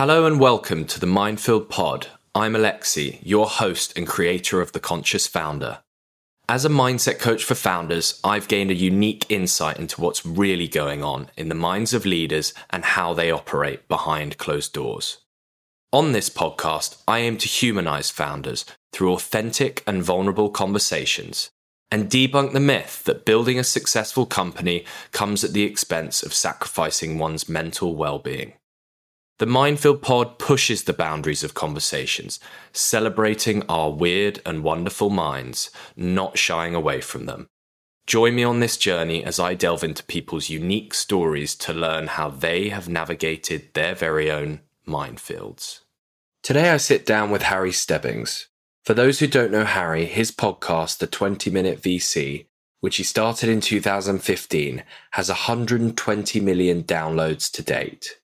Hello and welcome to the Mindfield Pod. I'm Alexi, your host and creator of The Conscious Founder. As a mindset coach for founders, I've gained a unique insight into what's really going on in the minds of leaders and how they operate behind closed doors. On this podcast, I aim to humanize founders through authentic and vulnerable conversations and debunk the myth that building a successful company comes at the expense of sacrificing one's mental well being. The Mindfield Pod pushes the boundaries of conversations, celebrating our weird and wonderful minds, not shying away from them. Join me on this journey as I delve into people's unique stories to learn how they have navigated their very own minefields. Today I sit down with Harry Stebbings. For those who don't know Harry, his podcast, The 20 Minute VC, which he started in 2015, has 120 million downloads to date.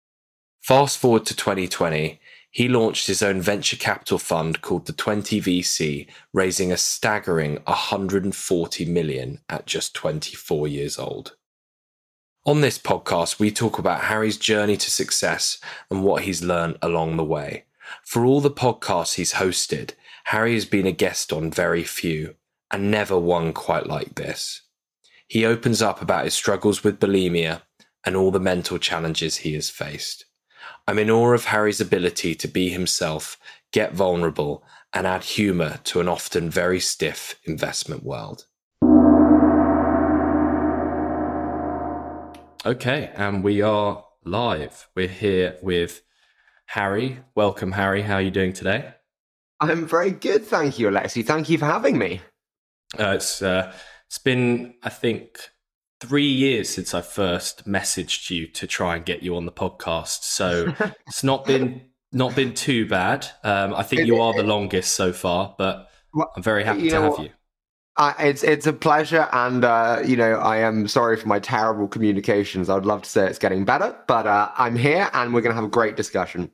Fast forward to 2020, he launched his own venture capital fund called the 20 VC, raising a staggering 140 million at just 24 years old. On this podcast, we talk about Harry's journey to success and what he's learned along the way. For all the podcasts he's hosted, Harry has been a guest on very few, and never one quite like this. He opens up about his struggles with bulimia and all the mental challenges he has faced. I'm in awe of Harry's ability to be himself, get vulnerable, and add humour to an often very stiff investment world. Okay, and we are live. We're here with Harry. Welcome, Harry. How are you doing today? I'm very good, thank you, Alexi. Thank you for having me. Uh, it's uh, it's been, I think, three years since I first messaged you to try and get you on the podcast. So it's not been not been too bad. Um, I think you are the longest so far, but I'm very happy to have you. Uh, it's it's a pleasure, and uh, you know I am sorry for my terrible communications. I would love to say it's getting better, but uh, I'm here, and we're going to have a great discussion.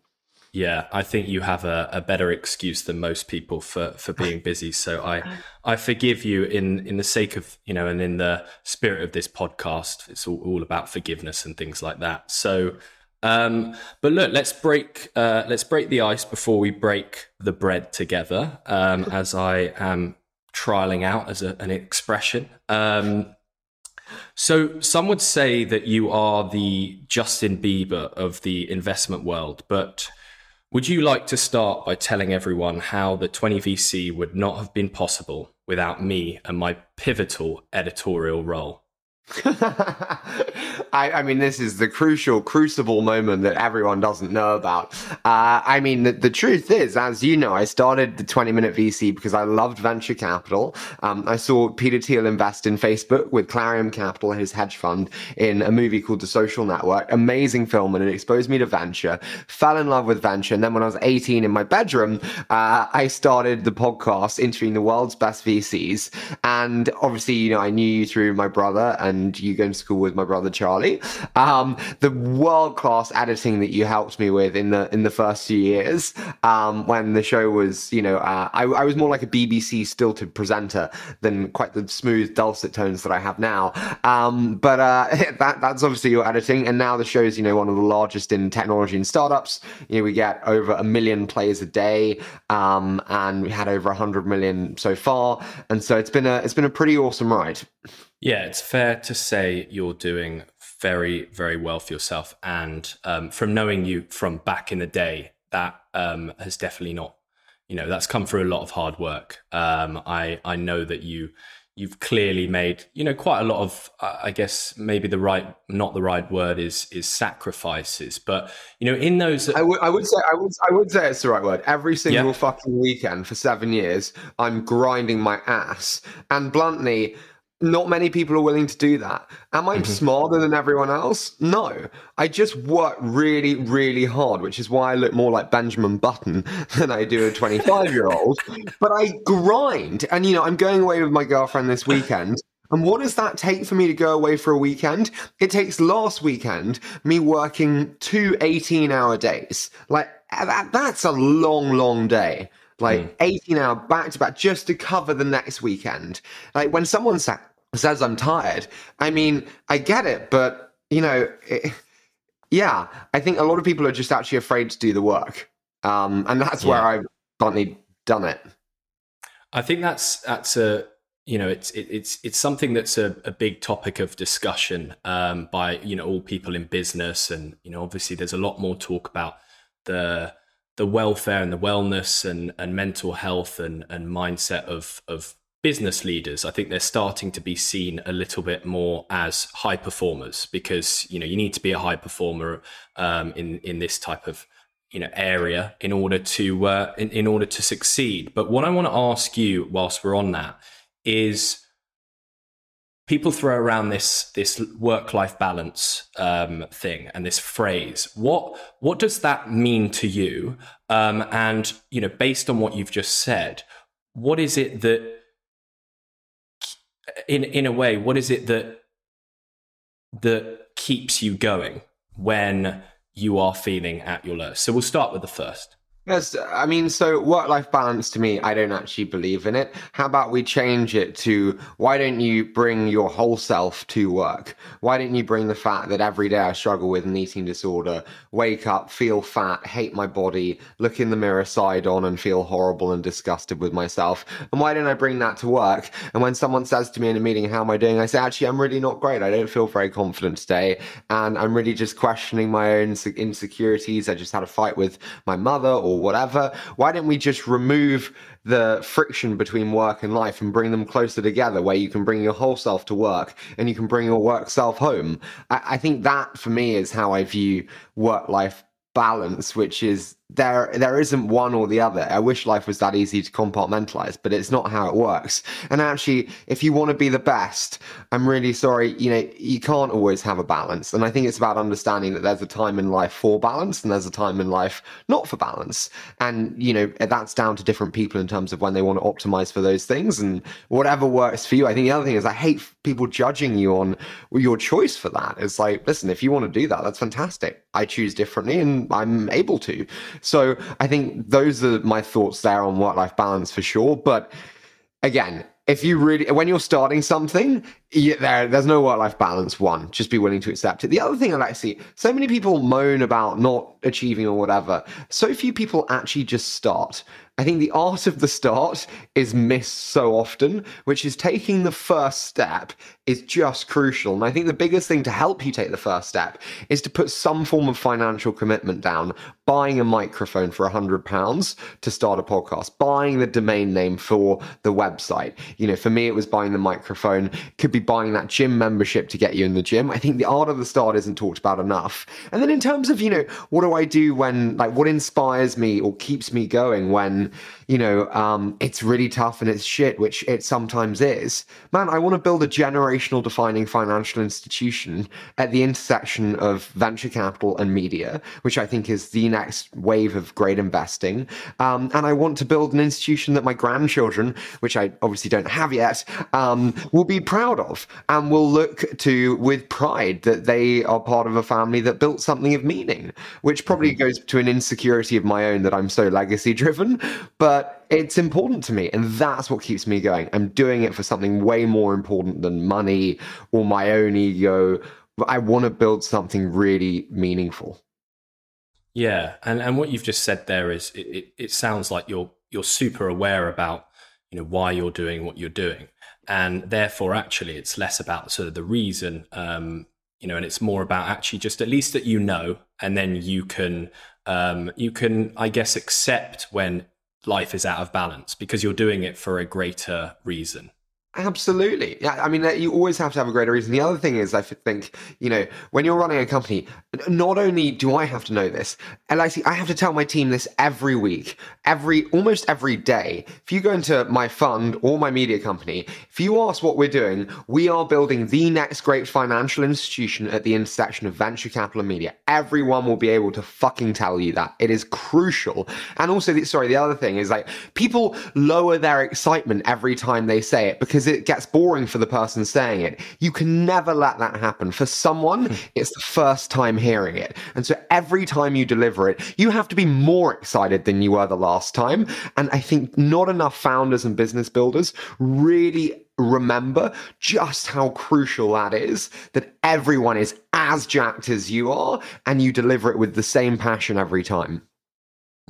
Yeah, I think you have a, a better excuse than most people for for being busy. So I I forgive you in in the sake of you know, and in the spirit of this podcast. It's all, all about forgiveness and things like that. So, um, but look, let's break uh, let's break the ice before we break the bread together. Um, as I am trialing out as a, an expression. Um, so some would say that you are the Justin Bieber of the investment world, but would you like to start by telling everyone how the 20VC would not have been possible without me and my pivotal editorial role? I, I, mean, this is the crucial crucible moment that everyone doesn't know about. Uh, I mean, the, the, truth is, as you know, I started the 20 minute VC because I loved venture capital. Um, I saw Peter Thiel invest in Facebook with Clarium Capital, his hedge fund, in a movie called The Social Network. Amazing film, and it exposed me to venture. Fell in love with venture. And then when I was 18 in my bedroom, uh, I started the podcast interviewing the world's best VCs. And obviously, you know, I knew you through my brother and and you going to school with my brother Charlie. Um, the world class editing that you helped me with in the in the first few years um, when the show was, you know, uh, I, I, was more like a BBC stilted presenter than quite the smooth dulcet tones that I have now. Um, but uh, that that's obviously your editing, and now the show is, you know, one of the largest in technology and startups. You know, we get over a million plays a day, um, and we had over hundred million so far, and so it's been a it's been a pretty awesome ride. Yeah, it's fair to say you're doing very, very well for yourself. And um, from knowing you from back in the day, that um, has definitely not, you know, that's come through a lot of hard work. Um, I I know that you you've clearly made you know quite a lot of i guess maybe the right not the right word is is sacrifices but you know in those I would, I would say i would i would say it's the right word every single yeah. fucking weekend for seven years i'm grinding my ass and bluntly not many people are willing to do that. Am I mm-hmm. smarter than everyone else? No. I just work really, really hard, which is why I look more like Benjamin Button than I do a 25 year old. but I grind. And, you know, I'm going away with my girlfriend this weekend. And what does that take for me to go away for a weekend? It takes last weekend me working two 18 hour days. Like, that, that's a long, long day like mm. 18 hour back to back just to cover the next weekend. Like when someone sat says I'm tired. I mean, I get it, but you know, it, Yeah, I think a lot of people are just actually afraid to do the work, um, and that's yeah. where I've bluntly done it. I think that's that's a you know it's it, it's it's something that's a, a big topic of discussion um, by you know all people in business, and you know obviously there's a lot more talk about the the welfare and the wellness and and mental health and and mindset of of business leaders. I think they're starting to be seen a little bit more as high performers because you know you need to be a high performer um, in in this type of you know area in order to uh, in, in order to succeed. But what I want to ask you, whilst we're on that, is people throw around this this work life balance um, thing and this phrase. What what does that mean to you? Um, and you know, based on what you've just said, what is it that in in a way, what is it that that keeps you going when you are feeling at your lowest. So we'll start with the first. Yes, I mean, so work life balance to me, I don't actually believe in it. How about we change it to why don't you bring your whole self to work? Why don't you bring the fact that every day I struggle with an eating disorder, wake up, feel fat, hate my body, look in the mirror side on and feel horrible and disgusted with myself? And why don't I bring that to work? And when someone says to me in a meeting, How am I doing? I say, Actually, I'm really not great. I don't feel very confident today. And I'm really just questioning my own insecurities. I just had a fight with my mother or whatever. Why don't we just remove the friction between work and life and bring them closer together where you can bring your whole self to work and you can bring your work self home? I, I think that for me is how I view work life balance, which is there there isn't one or the other. I wish life was that easy to compartmentalize, but it's not how it works. And actually, if you want to be the best, I'm really sorry, you know, you can't always have a balance. And I think it's about understanding that there's a time in life for balance and there's a time in life not for balance. And, you know, that's down to different people in terms of when they want to optimize for those things and whatever works for you. I think the other thing is I hate people judging you on your choice for that. It's like, listen, if you want to do that, that's fantastic. I choose differently and I'm able to. So I think those are my thoughts there on work life balance for sure. But again, if you really when you're starting something yeah, there, there's no work-life balance one. Just be willing to accept it. The other thing i like to see so many people moan about not achieving or whatever. So few people actually just start. I think the art of the start is missed so often, which is taking the first step is just crucial. And I think the biggest thing to help you take the first step is to put some form of financial commitment down, buying a microphone for a hundred pounds to start a podcast, buying the domain name for the website. You know, for me, it was buying the microphone, could be buying that gym membership to get you in the gym. I think the art of the start isn't talked about enough. And then in terms of, you know, what do I do when, like, what inspires me or keeps me going when, you know, um, it's really tough and it's shit, which it sometimes is. Man, I want to build a generational defining financial institution at the intersection of venture capital and media, which I think is the next wave of great investing. Um, and I want to build an institution that my grandchildren, which I obviously don't have yet, um, will be proud of and will look to with pride that they are part of a family that built something of meaning, which probably mm-hmm. goes to an insecurity of my own that I'm so legacy driven but it's important to me and that's what keeps me going. I'm doing it for something way more important than money or my own ego. I want to build something really meaningful. Yeah and and what you've just said there is it, it, it sounds like you're you're super aware about you know why you're doing what you're doing. And therefore actually it's less about sort of the reason um you know and it's more about actually just at least that you know and then you can um you can i guess accept when life is out of balance because you're doing it for a greater reason. Absolutely. Yeah. I mean, you always have to have a greater reason. The other thing is, I think, you know, when you're running a company, not only do I have to know this, and I have to tell my team this every week, every, almost every day. If you go into my fund or my media company, if you ask what we're doing, we are building the next great financial institution at the intersection of venture capital and media. Everyone will be able to fucking tell you that. It is crucial. And also, sorry, the other thing is like people lower their excitement every time they say it because because it gets boring for the person saying it. You can never let that happen. For someone, hmm. it's the first time hearing it. And so every time you deliver it, you have to be more excited than you were the last time. And I think not enough founders and business builders really remember just how crucial that is that everyone is as jacked as you are and you deliver it with the same passion every time.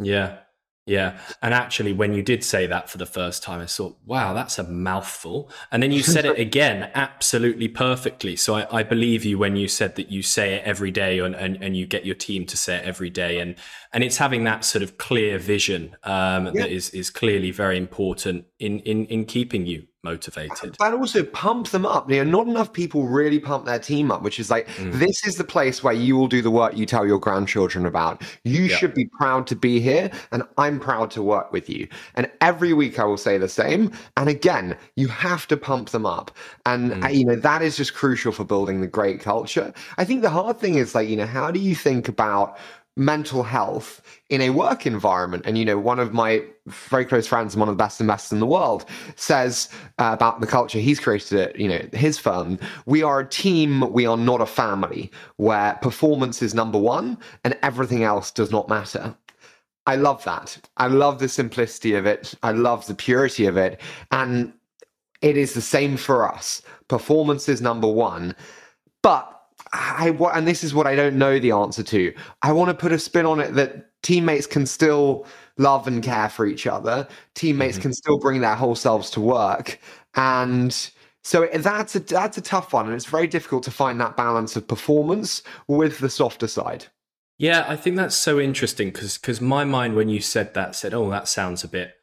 Yeah. Yeah. And actually, when you did say that for the first time, I thought, wow, that's a mouthful. And then you said it again absolutely perfectly. So I, I, believe you when you said that you say it every day and, and, and, you get your team to say it every day. And, and it's having that sort of clear vision um, yeah. that is, is clearly very important in, in, in keeping you motivated. But also pump them up. You know, not enough people really pump their team up, which is like, mm. this is the place where you will do the work you tell your grandchildren about. You yeah. should be proud to be here, and I'm proud to work with you. And every week I will say the same. And again, you have to pump them up. And, mm. you know, that is just crucial for building the great culture. I think the hard thing is like, you know, how do you think about mental health in a work environment. And, you know, one of my very close friends one of the best investors in the world says uh, about the culture he's created at, you know, his firm, we are a team, we are not a family where performance is number one and everything else does not matter. I love that. I love the simplicity of it. I love the purity of it. And it is the same for us. Performance is number one. But I and this is what I don't know the answer to. I want to put a spin on it that teammates can still love and care for each other. Teammates mm-hmm. can still bring their whole selves to work, and so that's a that's a tough one, and it's very difficult to find that balance of performance with the softer side. Yeah, I think that's so interesting because because my mind when you said that said, oh, that sounds a bit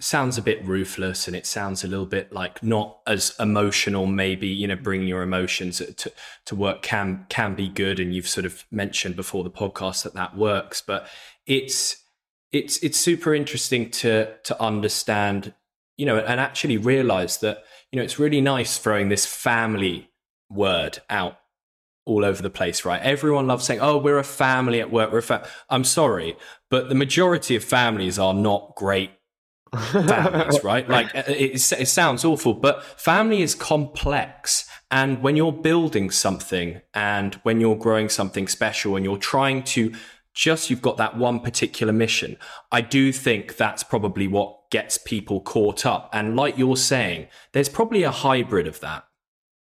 sounds a bit ruthless and it sounds a little bit like not as emotional maybe you know bringing your emotions to, to work can can be good and you've sort of mentioned before the podcast that that works but it's it's it's super interesting to to understand you know and actually realize that you know it's really nice throwing this family word out all over the place, right? Everyone loves saying, "Oh, we're a family at work." We're a fa-. I'm sorry, but the majority of families are not great families, right? Like uh, it, it, sounds awful, but family is complex. And when you're building something and when you're growing something special and you're trying to just, you've got that one particular mission, I do think that's probably what gets people caught up. And like you're saying, there's probably a hybrid of that.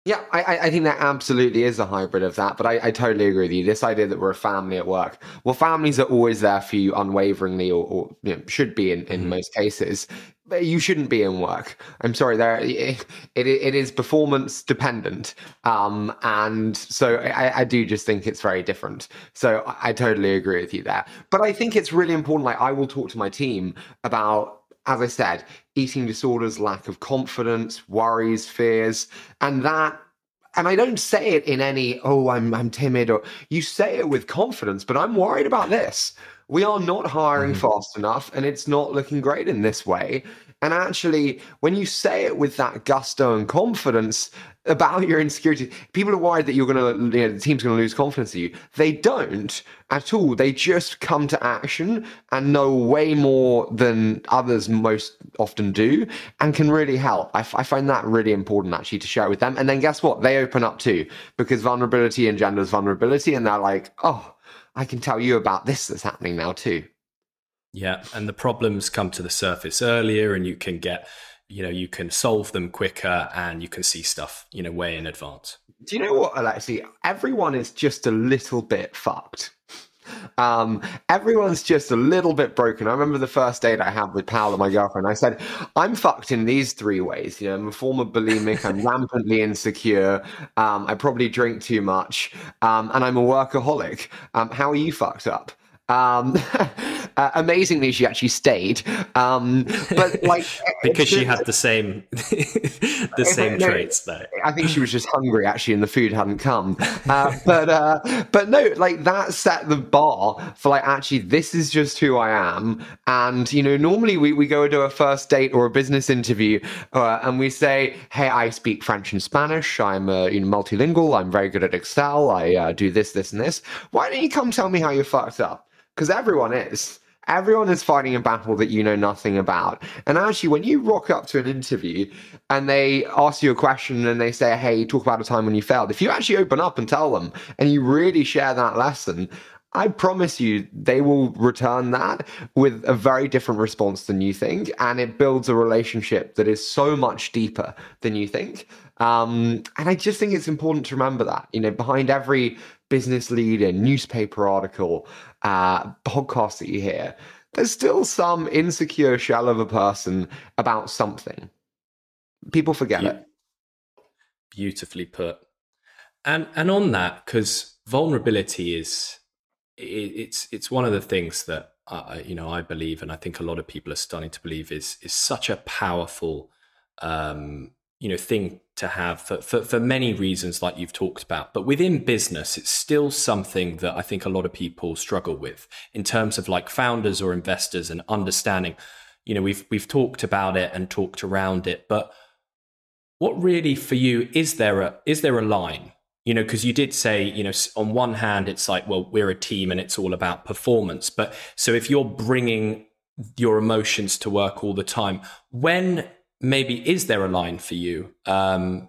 Yeah, I, I think that absolutely is a hybrid of that, but I, I, totally agree with you. This idea that we're a family at work. Well, families are always there for you unwaveringly, or, or you know, should be in, in mm-hmm. most cases. But you shouldn't be in work. I'm sorry, there it, it, it is performance dependent, um, and so I, I do just think it's very different. So I, I totally agree with you there. But I think it's really important. Like I will talk to my team about as I said, eating disorders, lack of confidence, worries, fears, and that and I don't say it in any, oh, I'm I'm timid or you say it with confidence, but I'm worried about this. We are not hiring mm-hmm. fast enough and it's not looking great in this way. And actually, when you say it with that gusto and confidence about your insecurity, people are worried that you're going to, you know, the team's going to lose confidence in you. They don't at all. They just come to action and know way more than others most often do and can really help. I, f- I find that really important actually to share with them. And then guess what? They open up too because vulnerability engenders vulnerability. And they're like, oh, I can tell you about this that's happening now too. Yeah, and the problems come to the surface earlier, and you can get, you know, you can solve them quicker, and you can see stuff, you know, way in advance. Do you know what, Alexi? Everyone is just a little bit fucked. Um, everyone's just a little bit broken. I remember the first date I had with Paola, my girlfriend. I said, I'm fucked in these three ways. You know, I'm a former bulimic, I'm rampantly insecure, um, I probably drink too much, um, and I'm a workaholic. Um, how are you fucked up? Uh, amazingly, she actually stayed. Um, but like because she had the same the same no, traits, though. I think she was just hungry actually, and the food hadn't come. Uh, but uh, but no, like that set the bar for like actually this is just who I am. And you know, normally we we go to a first date or a business interview, uh, and we say, "Hey, I speak French and Spanish. I'm uh, you know multilingual. I'm very good at Excel. I uh, do this, this, and this. Why don't you come tell me how you fucked up?" because everyone is. Everyone is fighting a battle that you know nothing about. And actually, when you rock up to an interview and they ask you a question and they say, Hey, talk about a time when you failed, if you actually open up and tell them and you really share that lesson, I promise you, they will return that with a very different response than you think. And it builds a relationship that is so much deeper than you think. Um, and I just think it's important to remember that, you know, behind every business leader, newspaper article, uh, podcast that you hear, there's still some insecure shell of a person about something. People forget Be- it. Beautifully put. And and on that, because vulnerability is it, it's it's one of the things that I, you know I believe, and I think a lot of people are starting to believe is is such a powerful um, you know thing to have for, for, for many reasons like you've talked about. But within business it's still something that i think a lot of people struggle with in terms of like founders or investors and understanding. You know we've we've talked about it and talked around it but what really for you is there a is there a line? You know because you did say you know on one hand it's like well we're a team and it's all about performance. But so if you're bringing your emotions to work all the time when maybe is there a line for you? Um,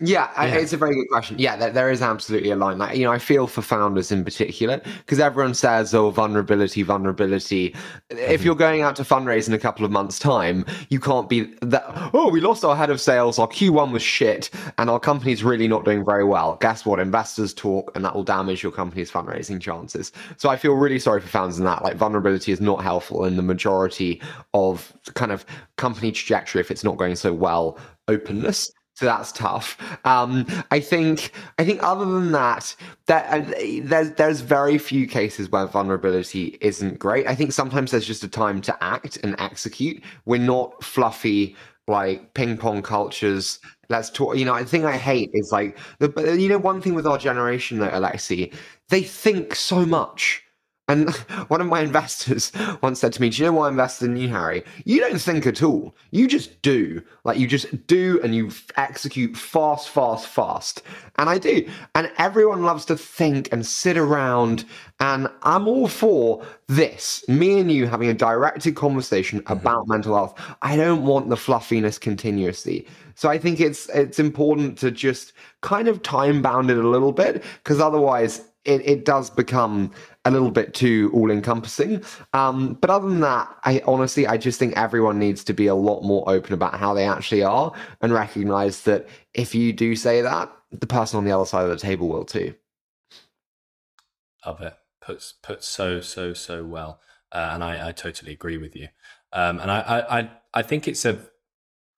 yeah, yeah, it's a very good question. Yeah, there, there is absolutely a line. Like, you know, I feel for founders in particular because everyone says, "Oh, vulnerability, vulnerability." Mm-hmm. If you're going out to fundraise in a couple of months' time, you can't be that. Oh, we lost our head of sales. Our Q1 was shit, and our company's really not doing very well. Guess what? Investors talk, and that will damage your company's fundraising chances. So I feel really sorry for founders in that. Like, vulnerability is not helpful in the majority of kind of company trajectory if it's not going so well. Openness so that's tough. Um, I think. I think other than that, that uh, there's there's very few cases where vulnerability isn't great. I think sometimes there's just a time to act and execute. We're not fluffy like ping pong cultures. Let's talk. You know, I think I hate is like the. You know, one thing with our generation, though, Alexi, they think so much and one of my investors once said to me, Do you know why I invested in you, Harry? You don't think at all. You just do. Like, you just do and you execute fast, fast, fast. And I do. And everyone loves to think and sit around. And I'm all for this me and you having a directed conversation mm-hmm. about mental health. I don't want the fluffiness continuously. So I think it's it's important to just kind of time bound it a little bit because otherwise it, it does become a little bit too all encompassing. Um, but other than that, I honestly, I just think everyone needs to be a lot more open about how they actually are and recognize that if you do say that, the person on the other side of the table will too. Love it. Puts puts so so so well, uh, and I, I totally agree with you. Um, and I, I I think it's a,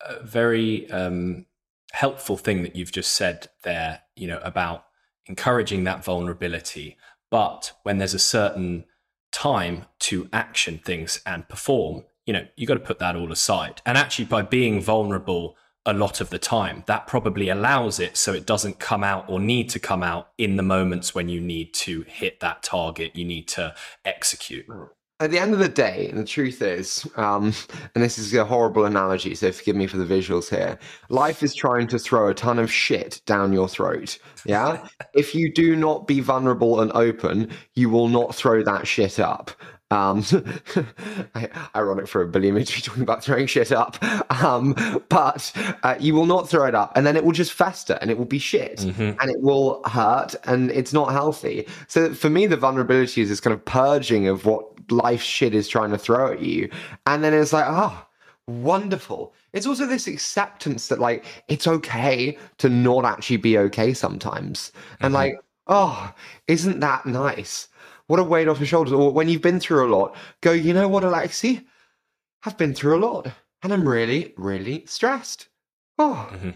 a very um, helpful thing that you've just said there. You know about encouraging that vulnerability. But when there's a certain time to action things and perform, you know, you got to put that all aside. And actually, by being vulnerable a lot of the time, that probably allows it so it doesn't come out or need to come out in the moments when you need to hit that target, you need to execute mm. At the end of the day, the truth is, um, and this is a horrible analogy, so forgive me for the visuals here. Life is trying to throw a ton of shit down your throat. Yeah. if you do not be vulnerable and open, you will not throw that shit up. Um, ironic for a bulimia to be talking about throwing shit up. Um, but uh, you will not throw it up, and then it will just fester, and it will be shit, mm-hmm. and it will hurt, and it's not healthy. So for me, the vulnerability is this kind of purging of what life shit is trying to throw at you, and then it's like, oh, wonderful. It's also this acceptance that like it's okay to not actually be okay sometimes, and mm-hmm. like, oh, isn't that nice? What a weight off your shoulders. Or when you've been through a lot, go, you know what, Alexi? I've been through a lot and I'm really, really stressed. Oh, mm-hmm.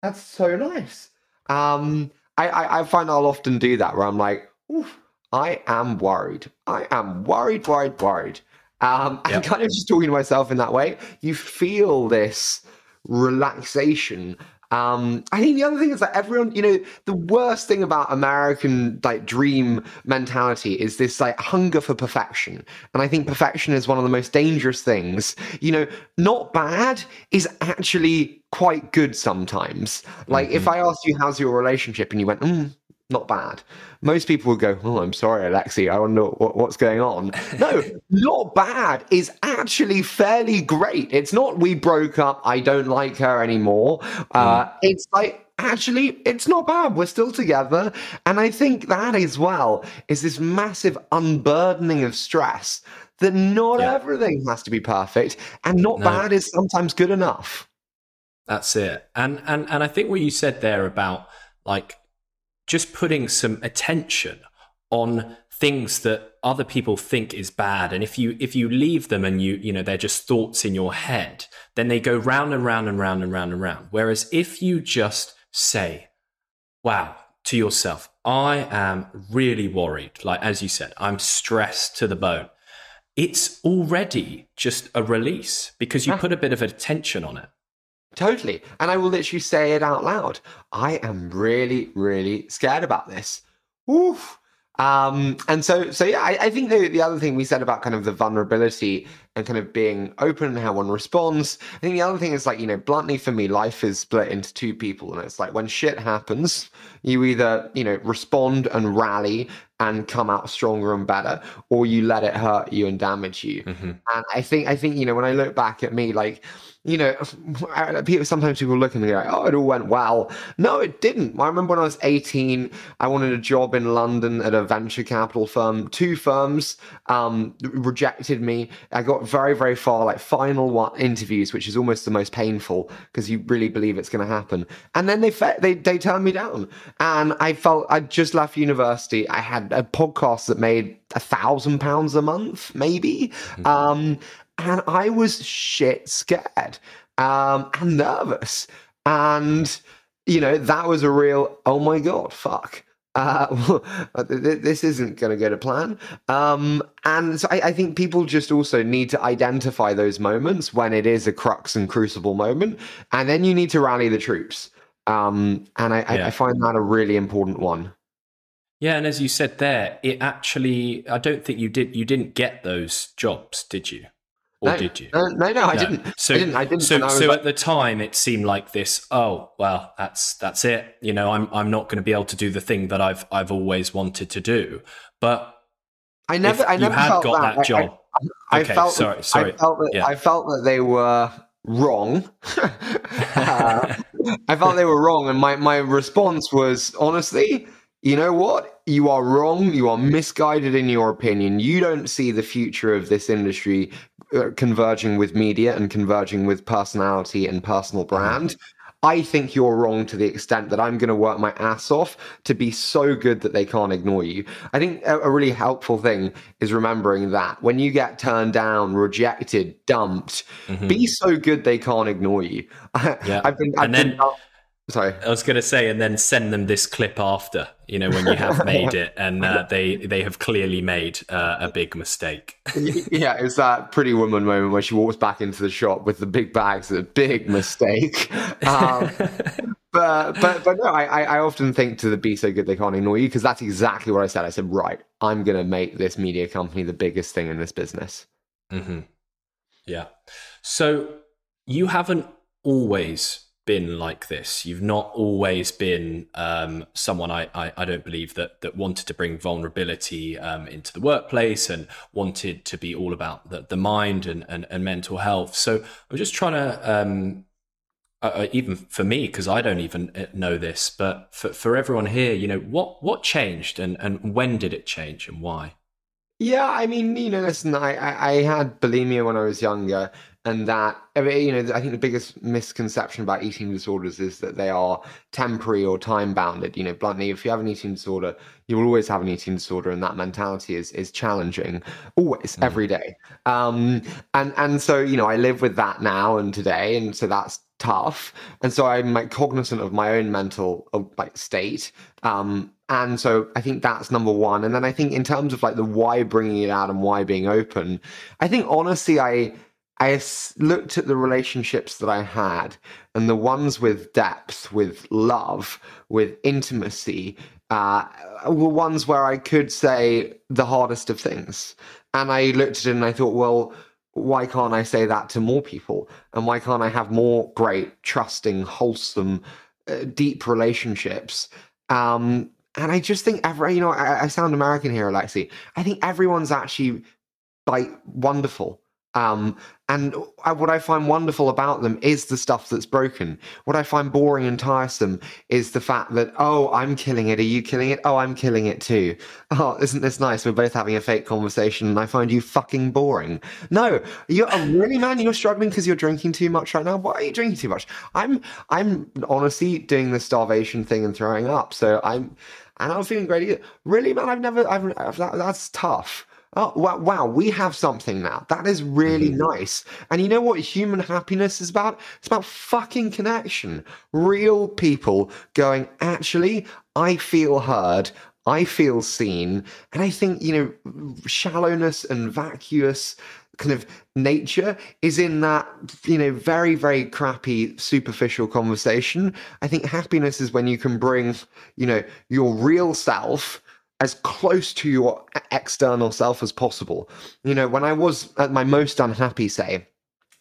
that's so nice. Um, I, I, I, find I'll often do that where I'm like, I am worried. I am worried, worried, worried. Um, yep. and kind of just talking to myself in that way, you feel this relaxation um, I think the other thing is that everyone, you know, the worst thing about American like dream mentality is this like hunger for perfection. And I think perfection is one of the most dangerous things. You know, not bad is actually quite good sometimes. Like mm-hmm. if I asked you how's your relationship and you went, mm, not bad. Most people would go, "Oh, I'm sorry, Alexi. I don't what, what's going on." No, not bad is actually fairly great. It's not we broke up. I don't like her anymore. Uh, mm. It's like actually, it's not bad. We're still together. And I think that as well is this massive unburdening of stress that not yeah. everything has to be perfect and not no. bad is sometimes good enough. That's it. And and and I think what you said there about like just putting some attention on things that other people think is bad. And if you if you leave them and you you know they're just thoughts in your head then they go round and round and round and round and round. Whereas if you just say wow to yourself i am really worried like as you said i'm stressed to the bone it's already just a release because you put a bit of attention on it totally and i will literally say it out loud i am really really scared about this Oof um, and so, so yeah, I, I, think the, the other thing we said about kind of the vulnerability and kind of being open and how one responds. I think the other thing is like, you know, bluntly for me, life is split into two people. And it's like when shit happens, you either, you know, respond and rally and come out stronger and better, or you let it hurt you and damage you. Mm-hmm. And I think, I think, you know, when I look back at me, like, you know, people sometimes people look and they go, "Oh, it all went well." No, it didn't. I remember when I was eighteen, I wanted a job in London at a venture capital firm. Two firms um, rejected me. I got very, very far, like final one interviews, which is almost the most painful because you really believe it's going to happen. And then they fe- they they turned me down, and I felt I'd just left university. I had a podcast that made a thousand pounds a month, maybe. Mm-hmm. Um, and I was shit scared um, and nervous. And, you know, that was a real, oh my God, fuck. Uh, this isn't going to go to plan. Um, and so I, I, think people just also need to identify those moments when it is a crux and crucible moment. And then you need to rally the troops. Um, and I, yeah. I, I find that a really important one. Yeah, and as you said there, it actually I don't think you did you didn't get those jobs, did you? Or no, did you? No, no, no I. Didn't. So, I didn't. I didn't. So, so like... at the time, it seemed like this. Oh, well, that's that's it. You know, I'm I'm not going to be able to do the thing that I've I've always wanted to do. But I never, I never felt got that, that job. I, I, okay, felt, sorry, sorry. I felt that, yeah. I felt that they were wrong. uh, I felt they were wrong, and my my response was honestly you know what? You are wrong. You are misguided in your opinion. You don't see the future of this industry converging with media and converging with personality and personal brand. I think you're wrong to the extent that I'm going to work my ass off to be so good that they can't ignore you. I think a, a really helpful thing is remembering that when you get turned down, rejected, dumped, mm-hmm. be so good they can't ignore you. Yeah. I've been, I've and then, been, Sorry, I was going to say, and then send them this clip after. You know, when you have made it, and uh, they they have clearly made uh, a big mistake. yeah, it's that Pretty Woman moment where she walks back into the shop with the big bags. A big mistake. Um, but but but no, I I often think to the be so good they can't ignore you because that's exactly what I said. I said, right, I'm going to make this media company the biggest thing in this business. Mm-hmm. Yeah. So you haven't always been like this. You've not always been um, someone I, I, I, don't believe that that wanted to bring vulnerability um, into the workplace and wanted to be all about the, the mind and, and, and mental health. So I'm just trying to um, uh, uh even for me because I don't even uh, know this, but for for everyone here, you know what what changed and and when did it change and why? Yeah, I mean, you know, listen, I, I, I had bulimia when I was younger and that you know i think the biggest misconception about eating disorders is that they are temporary or time bounded you know bluntly if you have an eating disorder you will always have an eating disorder and that mentality is is challenging always mm. every day um and and so you know i live with that now and today and so that's tough and so i'm like cognizant of my own mental uh, like state um and so I think that's number one. And then I think in terms of like the why bringing it out and why being open, I think honestly, I I looked at the relationships that I had, and the ones with depth, with love, with intimacy, uh, were ones where I could say the hardest of things. And I looked at it and I thought, well, why can't I say that to more people? And why can't I have more great, trusting, wholesome, uh, deep relationships? Um, and I just think every, you know, I, I sound American here, Alexi. I think everyone's actually like wonderful Um, and what I find wonderful about them is the stuff that's broken. What I find boring and tiresome is the fact that, oh, I'm killing it. Are you killing it? Oh, I'm killing it too. Oh, isn't this nice? We're both having a fake conversation and I find you fucking boring. No, you're really, man, you're struggling because you're drinking too much right now. Why are you drinking too much? I'm, I'm honestly doing the starvation thing and throwing up. So I'm, and I'm feeling great. Really, man, I've never, I've, that, that's tough. Oh, wow, wow, we have something now. That is really mm-hmm. nice. And you know what human happiness is about? It's about fucking connection. Real people going, actually, I feel heard. I feel seen. And I think, you know, shallowness and vacuous kind of nature is in that, you know, very, very crappy, superficial conversation. I think happiness is when you can bring, you know, your real self as close to your external self as possible. You know, when I was at my most unhappy, say,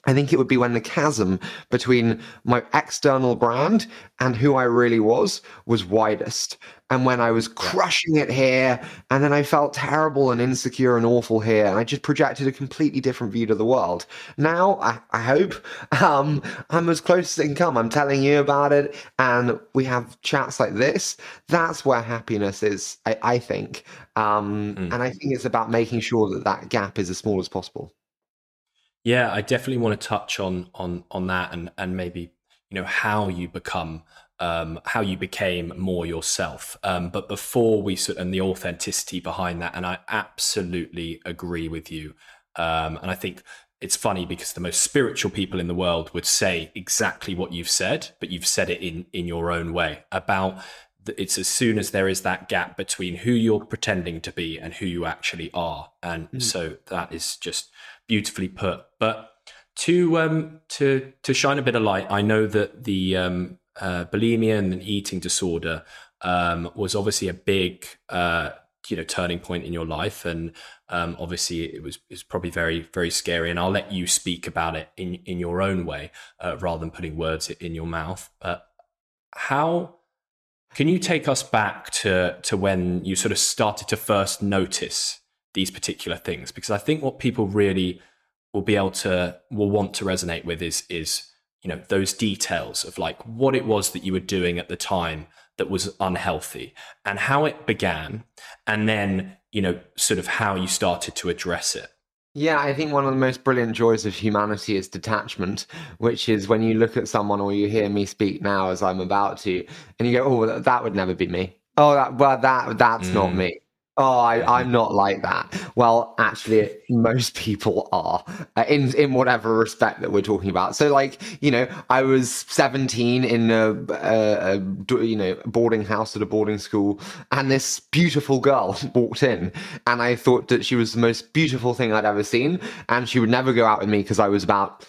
I think it would be when the chasm between my external brand and who I really was was widest. And when I was crushing it here, and then I felt terrible and insecure and awful here, and I just projected a completely different view to the world. Now, I, I hope um, I'm as close as I can come. I'm telling you about it, and we have chats like this. That's where happiness is, I, I think. Um, mm. And I think it's about making sure that that gap is as small as possible. Yeah, I definitely want to touch on on on that and and maybe you know how you become um, how you became more yourself. Um, but before we sort and the authenticity behind that, and I absolutely agree with you. Um, and I think it's funny because the most spiritual people in the world would say exactly what you've said, but you've said it in in your own way about it's as soon as there is that gap between who you're pretending to be and who you actually are and mm. so that is just beautifully put. But to um, to to shine a bit of light, I know that the um, uh, bulimia and the eating disorder um, was obviously a big uh, you know turning point in your life, and um, obviously it was it's probably very very scary. And I'll let you speak about it in in your own way uh, rather than putting words in your mouth. But how can you take us back to to when you sort of started to first notice these particular things because I think what people really will be able to will want to resonate with is is you know those details of like what it was that you were doing at the time that was unhealthy and how it began and then you know sort of how you started to address it yeah, I think one of the most brilliant joys of humanity is detachment, which is when you look at someone or you hear me speak now as I'm about to, and you go, "Oh, that would never be me." Oh, that well, that that's mm. not me. Oh, I, am not like that. Well, actually, most people are uh, in in whatever respect that we're talking about. So, like, you know, I was 17 in a, a, a, you know boarding house at a boarding school, and this beautiful girl walked in, and I thought that she was the most beautiful thing I'd ever seen, and she would never go out with me because I was about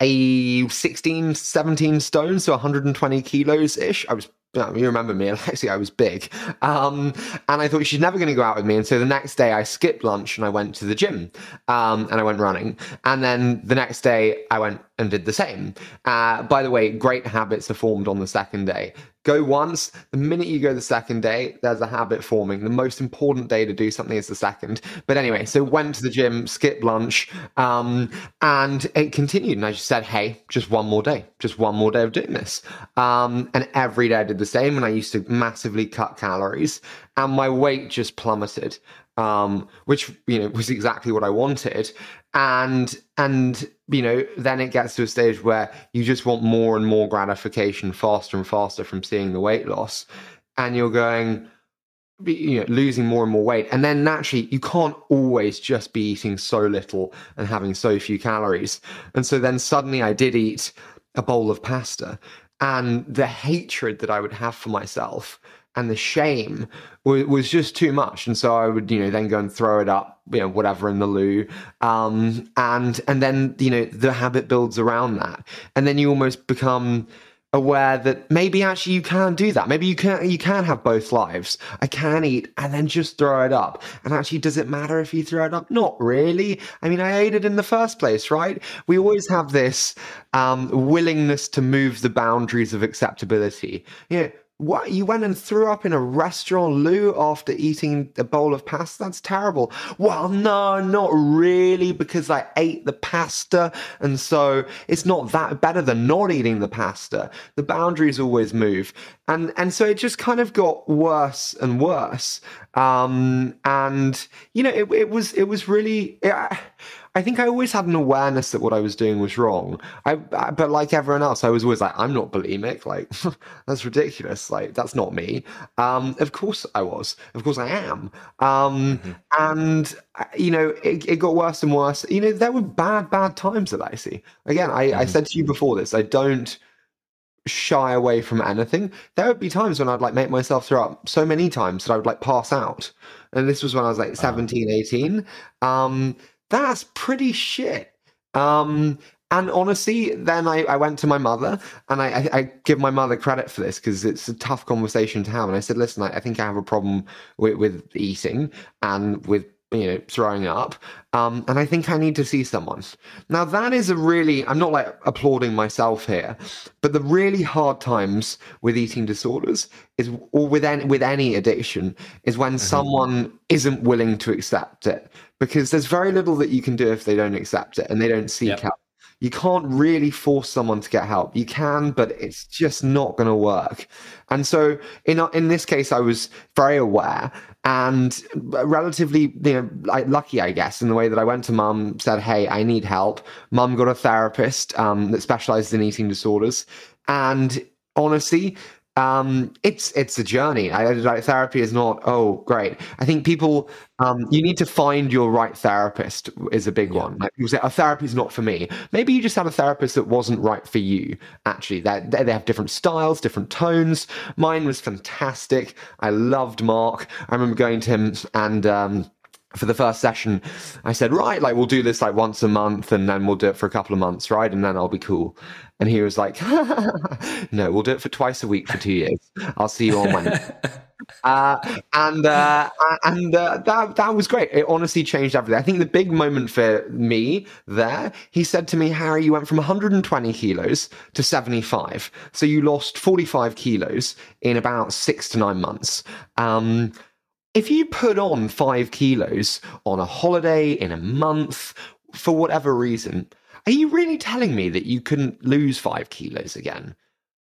a 16, 17 stones, so 120 kilos ish. I was you remember me, Alexi, I was big. Um, and I thought she's never going to go out with me. And so the next day I skipped lunch and I went to the gym um, and I went running. And then the next day I went and did the same. Uh, by the way, great habits are formed on the second day. Go once, the minute you go the second day, there's a habit forming. The most important day to do something is the second. But anyway, so went to the gym, skipped lunch, um, and it continued. And I just said, hey, just one more day, just one more day of doing this. Um, and every day I did the same. And I used to massively cut calories, and my weight just plummeted um, which you know was exactly what I wanted. And and you know then it gets to a stage where you just want more and more gratification faster and faster from seeing the weight loss, and you're going. You know, losing more and more weight, and then naturally, you can't always just be eating so little and having so few calories. And so then suddenly, I did eat a bowl of pasta, and the hatred that I would have for myself and the shame was, was just too much. And so I would, you know, then go and throw it up, you know, whatever in the loo. Um, and, and then, you know, the habit builds around that. And then you almost become, aware that maybe actually you can do that. Maybe you can you can have both lives. I can eat and then just throw it up. And actually, does it matter if you throw it up? Not really. I mean, I ate it in the first place, right? We always have this um, willingness to move the boundaries of acceptability. You know, what? You went and threw up in a restaurant, loo, after eating a bowl of pasta? That's terrible. Well, no, not really, because I ate the pasta. And so it's not that better than not eating the pasta. The boundaries always move. And, and so it just kind of got worse and worse. Um, and, you know, it, it was, it was really, it, I think I always had an awareness that what I was doing was wrong. I, I but like everyone else, I was always like, I'm not bulimic. Like that's ridiculous. Like that's not me. Um, of course I was. Of course I am. Um, mm-hmm. and uh, you know, it, it, got worse and worse. You know, there were bad, bad times at see. Again, I, mm-hmm. I said to you before this, I don't shy away from anything. There would be times when I'd like make myself throw up so many times that I would like pass out. And this was when I was like 17, 18. Um, that's pretty shit. Um, and honestly, then I, I, went to my mother and I, I, I give my mother credit for this because it's a tough conversation to have. And I said, listen, I, think I have a problem with, with eating and with you know throwing up um, and i think i need to see someone now that is a really i'm not like applauding myself here but the really hard times with eating disorders is or with any with any addiction is when mm-hmm. someone isn't willing to accept it because there's very little that you can do if they don't accept it and they don't seek yep. help. You can't really force someone to get help. You can, but it's just not going to work. And so, in in this case, I was very aware and relatively you know, lucky, I guess, in the way that I went to mum, said, "Hey, I need help." Mum got a therapist um, that specializes in eating disorders, and honestly, um, it's it's a journey. I, like, therapy is not oh great. I think people um, you need to find your right therapist is a big yeah. one. Like people say, a oh, therapy is not for me. Maybe you just had a therapist that wasn't right for you. Actually, they they have different styles, different tones. Mine was fantastic. I loved Mark. I remember going to him and. Um, for the first session, I said, right, like we'll do this like once a month and then we'll do it for a couple of months, right? And then I'll be cool. And he was like, no, we'll do it for twice a week for two years. I'll see you on Wednesday. uh, and uh, and uh, that that was great. It honestly changed everything. I think the big moment for me there, he said to me, Harry, you went from 120 kilos to 75, so you lost 45 kilos in about six to nine months. Um, if you put on five kilos on a holiday in a month for whatever reason, are you really telling me that you couldn't lose five kilos again?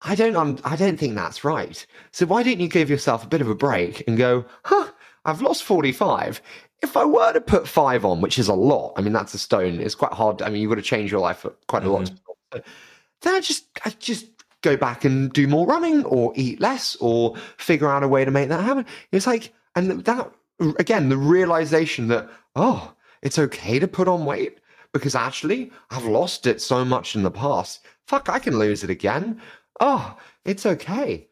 I don't. I don't think that's right. So why don't you give yourself a bit of a break and go, huh? I've lost forty-five. If I were to put five on, which is a lot, I mean that's a stone. It's quite hard. I mean you've got to change your life quite a mm-hmm. lot. Then I just, I just go back and do more running, or eat less, or figure out a way to make that happen. It's like, and that again, the realization that oh, it's okay to put on weight because actually I've lost it so much in the past. Fuck, I can lose it again. Oh, it's okay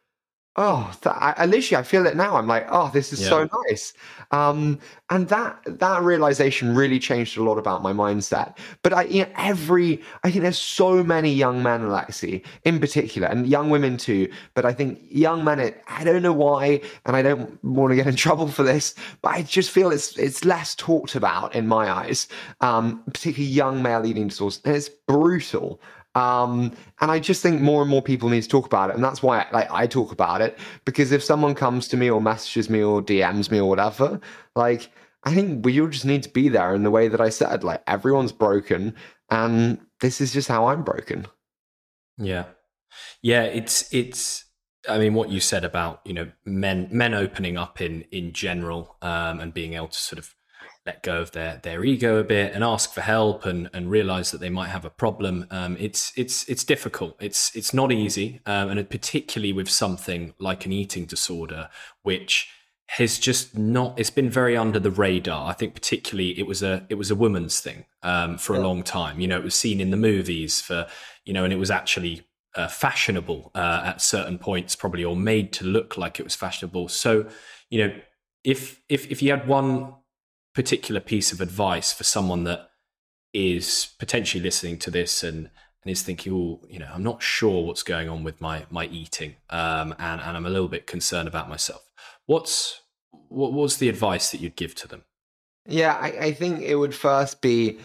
oh th- I, Alexi, I feel it now. I'm like, oh, this is yeah. so nice. Um, and that that realization really changed a lot about my mindset. But I, you know, every I think there's so many young men, Alexi, in particular, and young women too. But I think young men, it, I don't know why, and I don't want to get in trouble for this, but I just feel it's it's less talked about in my eyes, um, particularly young male eating disorders. And it's brutal. Um, and I just think more and more people need to talk about it, and that's why like I talk about it because if someone comes to me or messages me or DMs me or whatever, like I think we all just need to be there in the way that I said. Like everyone's broken, and this is just how I'm broken. Yeah, yeah. It's it's. I mean, what you said about you know men men opening up in in general um, and being able to sort of let go of their their ego a bit and ask for help and and realize that they might have a problem. Um, it's it's it's difficult. It's it's not easy um, and particularly with something like an eating disorder which has just not it's been very under the radar. I think particularly it was a it was a woman's thing um, for yeah. a long time. You know it was seen in the movies for you know and it was actually uh, fashionable uh, at certain points probably or made to look like it was fashionable. So you know if if if you had one particular piece of advice for someone that is potentially listening to this and and is thinking, oh, you know, I'm not sure what's going on with my my eating, um, and and I'm a little bit concerned about myself. What's what was the advice that you'd give to them? Yeah, I, I think it would first be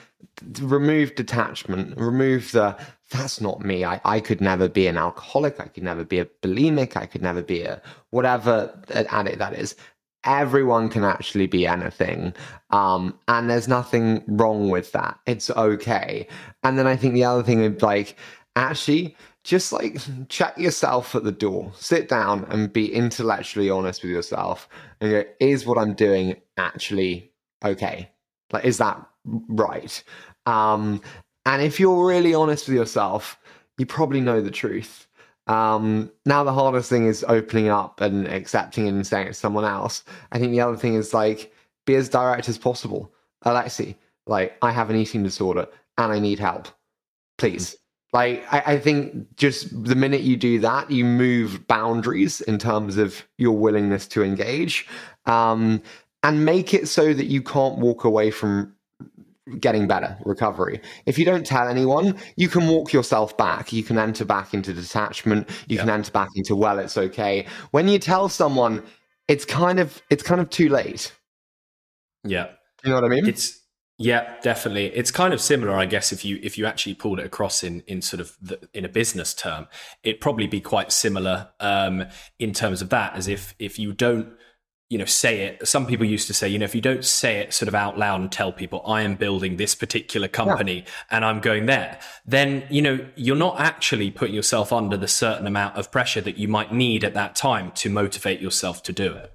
remove detachment, remove the that's not me. I, I could never be an alcoholic. I could never be a bulimic. I could never be a whatever addict that is. Everyone can actually be anything. Um, and there's nothing wrong with that. It's okay. And then I think the other thing is like, actually, just like check yourself at the door, sit down and be intellectually honest with yourself and go, is what I'm doing actually okay? Like, is that right? Um, and if you're really honest with yourself, you probably know the truth. Um, now the hardest thing is opening up and accepting and saying it to someone else. I think the other thing is like be as direct as possible. Alexi, like I have an eating disorder and I need help. Please. Like I, I think just the minute you do that, you move boundaries in terms of your willingness to engage. Um, and make it so that you can't walk away from getting better recovery. If you don't tell anyone, you can walk yourself back. You can enter back into detachment. You yeah. can enter back into well, it's okay. When you tell someone, it's kind of it's kind of too late. Yeah. You know what I mean? It's yeah, definitely. It's kind of similar, I guess, if you if you actually pulled it across in in sort of the, in a business term, it'd probably be quite similar um, in terms of that, as if if you don't you know say it some people used to say you know if you don't say it sort of out loud and tell people i am building this particular company yeah. and i'm going there then you know you're not actually putting yourself under the certain amount of pressure that you might need at that time to motivate yourself to do it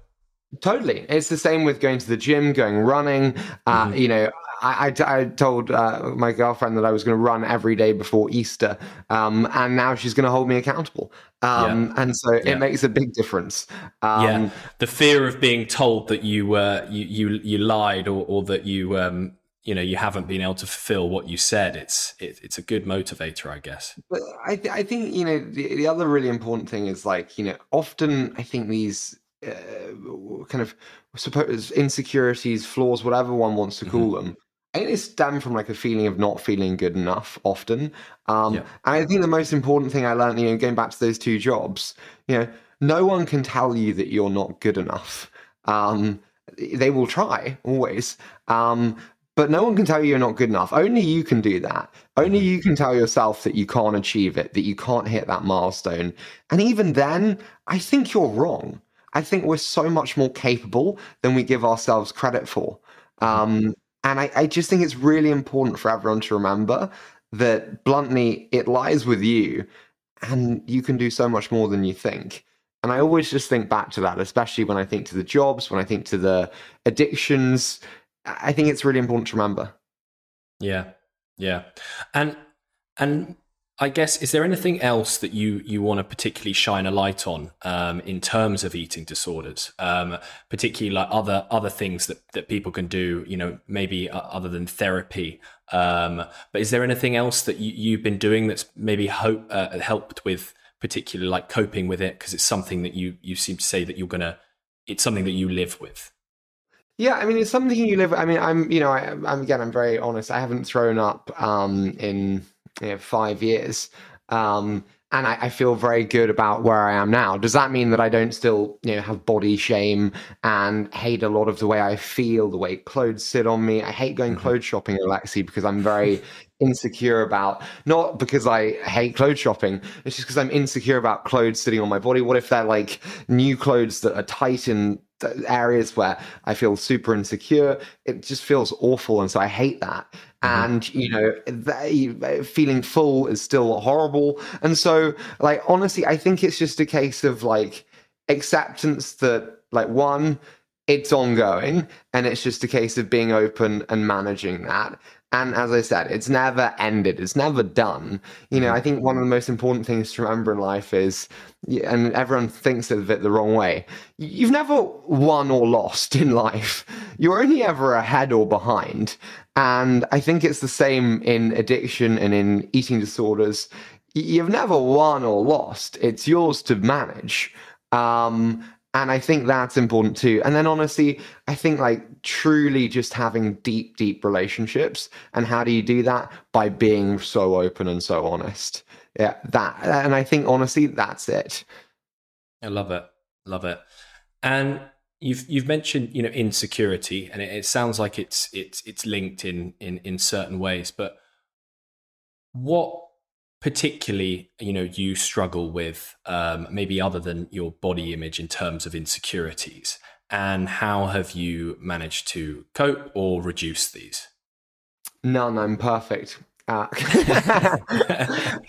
Totally. It's the same with going to the gym, going running. Uh, mm-hmm. You know, I, I, I told uh, my girlfriend that I was going to run every day before Easter, um, and now she's going to hold me accountable. Um, yeah. And so yeah. it makes a big difference. Um, yeah, the fear of being told that you uh, you, you you lied or, or that you um, you know you haven't been able to fulfill what you said. It's it, it's a good motivator, I guess. But I th- I think you know the, the other really important thing is like you know often I think these uh, kind of suppose insecurities, flaws, whatever one wants to call mm-hmm. them, I think they stem from like a feeling of not feeling good enough often. Um, yeah. And I think the most important thing I learned, you know, going back to those two jobs, you know, no one can tell you that you're not good enough. Um, they will try always. Um, but no one can tell you you're not good enough. Only you can do that. Only you can tell yourself that you can't achieve it, that you can't hit that milestone. And even then, I think you're wrong. I think we're so much more capable than we give ourselves credit for. Um, and I, I just think it's really important for everyone to remember that bluntly, it lies with you and you can do so much more than you think. And I always just think back to that, especially when I think to the jobs, when I think to the addictions. I think it's really important to remember. Yeah. Yeah. And and I guess is there anything else that you you want to particularly shine a light on um, in terms of eating disorders, um, particularly like other other things that that people can do, you know, maybe uh, other than therapy. Um, but is there anything else that you, you've been doing that's maybe hope uh, helped with particularly like coping with it because it's something that you you seem to say that you're gonna it's something that you live with. Yeah, I mean, it's something you live. I mean, I'm, you know, I, am again, I'm very honest. I haven't thrown up um, in you know, five years. Um, and I, I, feel very good about where I am now. Does that mean that I don't still, you know, have body shame and hate a lot of the way I feel, the way clothes sit on me? I hate going mm-hmm. clothes shopping, at Alexi, because I'm very insecure about not because I hate clothes shopping. It's just because I'm insecure about clothes sitting on my body. What if they're like new clothes that are tight in areas where I feel super insecure? It just feels awful, and so I hate that. Mm-hmm. and you know they, feeling full is still horrible and so like honestly i think it's just a case of like acceptance that like one it's ongoing and it's just a case of being open and managing that and as I said, it's never ended. It's never done. You know, I think one of the most important things to remember in life is, and everyone thinks of it the wrong way, you've never won or lost in life. You're only ever ahead or behind. And I think it's the same in addiction and in eating disorders. You've never won or lost. It's yours to manage. Um, and I think that's important too. And then honestly, I think like truly just having deep, deep relationships. And how do you do that? By being so open and so honest. Yeah, that. And I think honestly, that's it. I love it. Love it. And you've you've mentioned you know insecurity, and it, it sounds like it's it's it's linked in in in certain ways. But what particularly you know you struggle with, um, maybe other than your body image in terms of insecurities, and how have you managed to cope or reduce these? None. I'm perfect. Uh,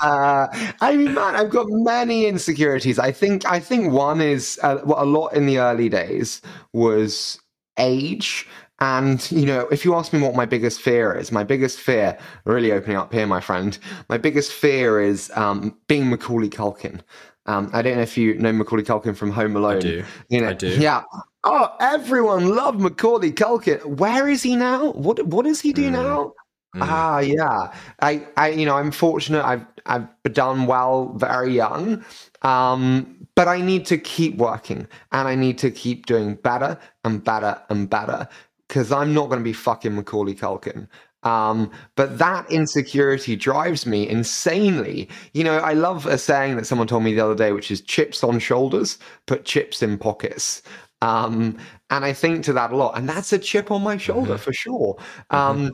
uh, I mean, man, I've got many insecurities. I think, I think one is uh, a lot in the early days was age. And, you know, if you ask me what my biggest fear is, my biggest fear, really opening up here, my friend, my biggest fear is um, being Macaulay Culkin. Um, I don't know if you know Macaulay Culkin from Home Alone. I do. You know, I do. Yeah. Oh, everyone loved Macaulay Culkin. Where is he now? What What does he do mm. now? Mm. Ah, yeah. I, I, you know, I'm fortunate. I've, I've done well very young. Um, but I need to keep working and I need to keep doing better and better and better because I'm not going to be fucking Macaulay Culkin. Um, but that insecurity drives me insanely. You know, I love a saying that someone told me the other day, which is chips on shoulders, put chips in pockets. Um, and I think to that a lot. And that's a chip on my shoulder mm-hmm. for sure. Mm-hmm. Um, mm-hmm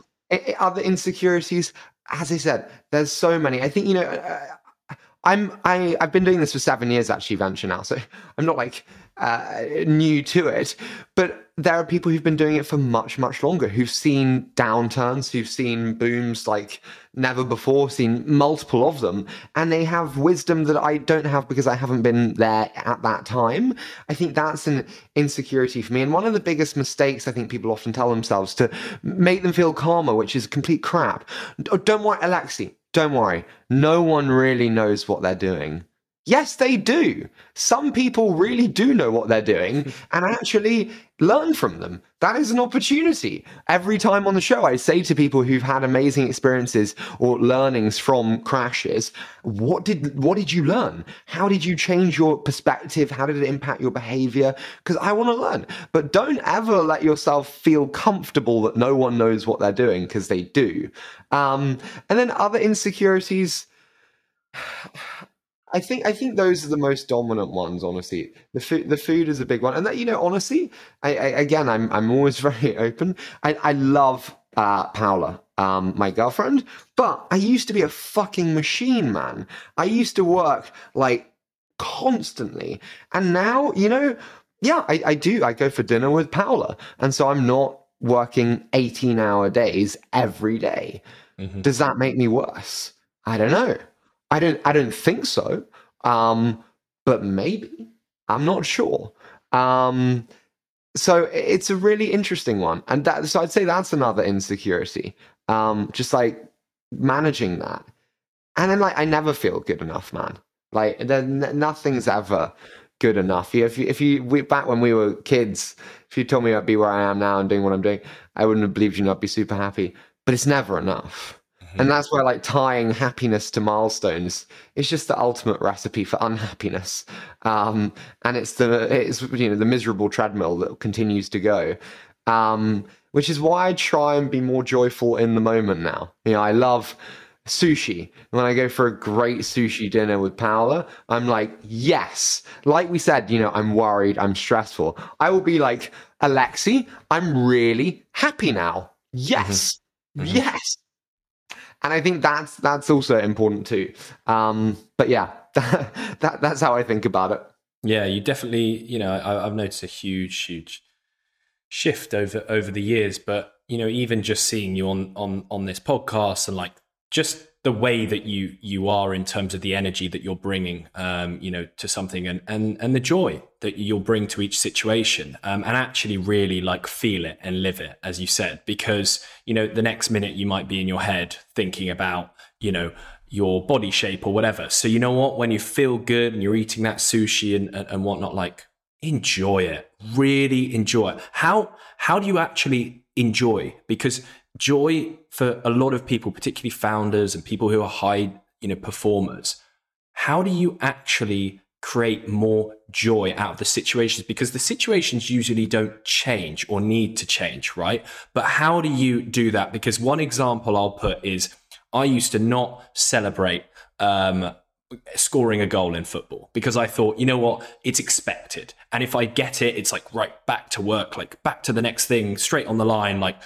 other insecurities as i said there's so many i think you know uh, i'm i i've been doing this for seven years actually venture now so i'm not like uh, new to it but there are people who've been doing it for much, much longer, who've seen downturns, who've seen booms like never before, seen multiple of them, and they have wisdom that I don't have because I haven't been there at that time. I think that's an insecurity for me. And one of the biggest mistakes I think people often tell themselves to make them feel calmer, which is complete crap. Don't worry, Alexi, don't worry. No one really knows what they're doing. Yes, they do. Some people really do know what they're doing and actually learn from them. That is an opportunity. Every time on the show, I say to people who've had amazing experiences or learnings from crashes, what did what did you learn? How did you change your perspective? How did it impact your behavior? Because I want to learn. But don't ever let yourself feel comfortable that no one knows what they're doing because they do. Um, and then other insecurities. I think I think those are the most dominant ones. Honestly, the food the food is a big one, and that you know, honestly, I, I, again, I'm I'm always very open. I, I love uh, Paula, um, my girlfriend, but I used to be a fucking machine, man. I used to work like constantly, and now you know, yeah, I, I do. I go for dinner with Paula, and so I'm not working 18 hour days every day. Mm-hmm. Does that make me worse? I don't know. I don't I don't think so. Um, but maybe. I'm not sure. Um, so it's a really interesting one. And that so I'd say that's another insecurity. Um, just like managing that. And then like I never feel good enough, man. Like nothing's ever good enough. If you, if you we, back when we were kids, if you told me I'd be where I am now and doing what I'm doing, I wouldn't have believed you. I'd be super happy. But it's never enough. And that's where like tying happiness to milestones is just the ultimate recipe for unhappiness. Um, and it's the it's you know the miserable treadmill that continues to go. Um, which is why I try and be more joyful in the moment now. You know, I love sushi. When I go for a great sushi dinner with Paola, I'm like, yes. Like we said, you know, I'm worried, I'm stressful. I will be like, Alexi, I'm really happy now. Yes. Mm-hmm. Mm-hmm. Yes and I think that's that's also important too. Um, but yeah, that, that that's how I think about it. Yeah, you definitely, you know, I, I've noticed a huge, huge shift over over the years. But you know, even just seeing you on on on this podcast and like just the way that you you are in terms of the energy that you're bringing um, you know to something and and and the joy that you'll bring to each situation um, and actually really like feel it and live it as you said because you know the next minute you might be in your head thinking about you know your body shape or whatever. So you know what? When you feel good and you're eating that sushi and, and, and whatnot like enjoy it. Really enjoy it. How how do you actually enjoy? Because joy for a lot of people, particularly founders and people who are high, you know, performers, how do you actually create more joy out of the situations? Because the situations usually don't change or need to change, right? But how do you do that? Because one example I'll put is I used to not celebrate um, scoring a goal in football because I thought, you know what, it's expected. And if I get it, it's like, right, back to work, like back to the next thing, straight on the line. Like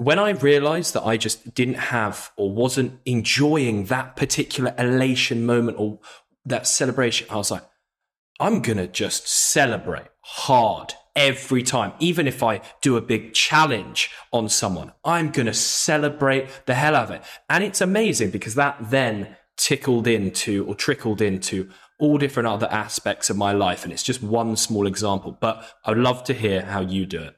when I realized that I just didn't have or wasn't enjoying that particular elation moment or that celebration, I was like, I'm going to just celebrate hard every time. Even if I do a big challenge on someone, I'm going to celebrate the hell out of it. And it's amazing because that then tickled into or trickled into all different other aspects of my life. And it's just one small example, but I'd love to hear how you do it.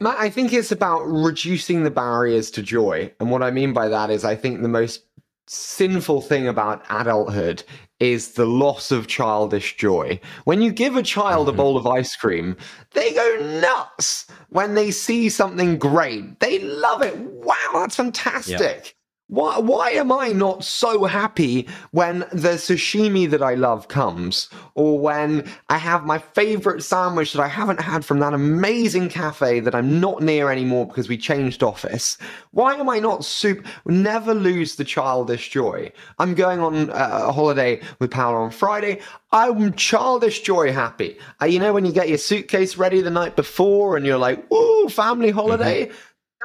Matt, I think it's about reducing the barriers to joy. And what I mean by that is, I think the most sinful thing about adulthood is the loss of childish joy. When you give a child a mm-hmm. bowl of ice cream, they go nuts when they see something great. They love it. Wow, that's fantastic. Why, why am I not so happy when the sashimi that I love comes? Or when I have my favorite sandwich that I haven't had from that amazing cafe that I'm not near anymore because we changed office? Why am I not soup? Never lose the childish joy. I'm going on a holiday with Paola on Friday. I'm childish joy happy. Uh, you know, when you get your suitcase ready the night before and you're like, ooh, family holiday. Mm-hmm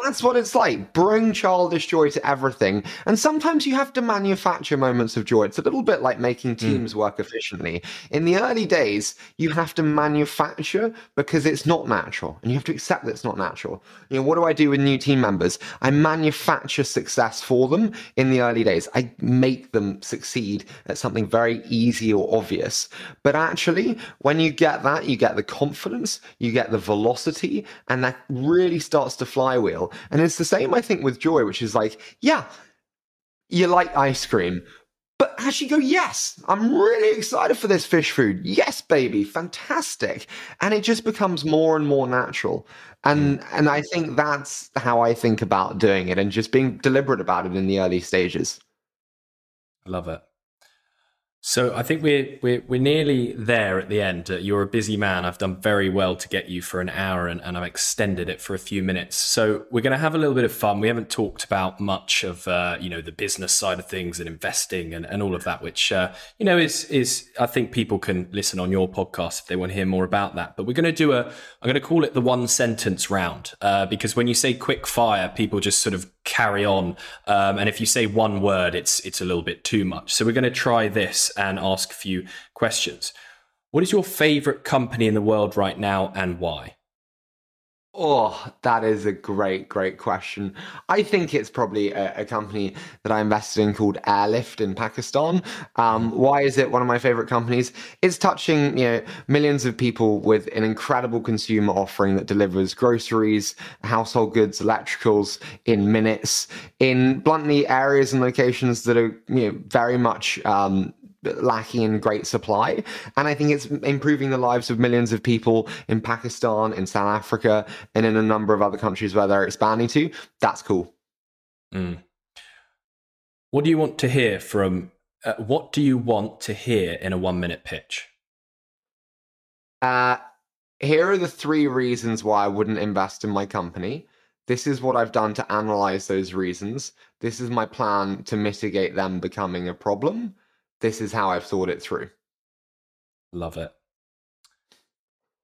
that's what it's like. Bring childish joy to everything. And sometimes you have to manufacture moments of joy. It's a little bit like making hmm. teams mm. work efficiently. In the early days, you have to manufacture because it's not natural. And you have to accept that it's not natural. You know, what do I do with new team members? I manufacture success for them in the early days. I make them succeed at something very easy or obvious. But actually, when you get that, you get the confidence, you get the velocity, and that really starts to flywheel. And it's the same, I think, with joy, which is like, yeah, you like ice cream, but as actually go, yes, I'm really excited for this Phish Food. Yes, baby, fantastic. And it just becomes more and more natural. And mm. and I think that's how I think about doing it and just being deliberate about it in the early stages. I love it. So I think we're we're we're nearly there at the end. Uh, you're a busy man. I've done very well to get you for an hour, and, and I've extended it for a few minutes. So we're going to have a little bit of fun. We haven't talked about much of uh, you know the business side of things and investing and, and all of that, which uh, you know is is I think people can listen on your podcast if they want to hear more about that. But we're going to do a I'm going to call it the one sentence round uh, because when you say quick fire, people just sort of carry on, um, and if you say one word, it's it's a little bit too much. So we're going to try this and ask a few questions. What is your favorite company in the world right now and why? Oh, that is a great, great question. I think it's probably a, a, company that I invested in called Airlift in Pakistan. Um, why is it one of my favorite companies? It's touching you know millions of people with an incredible consumer offering that delivers groceries, household goods, electricals in minutes in bluntly areas and locations that are you know very much um, lacking in great supply. And I think it's improving the lives of millions of people in Pakistan, in South Africa, and in a number of other countries where they're expanding to. That's cool. Mm. What do you want to hear from? Uh, what do you want to hear in a one minute pitch? Uh, here are the three reasons why I wouldn't invest in my company. This is what I've done to analyze those reasons. This is my plan to mitigate them becoming a problem this is how I've thought it through. Love it.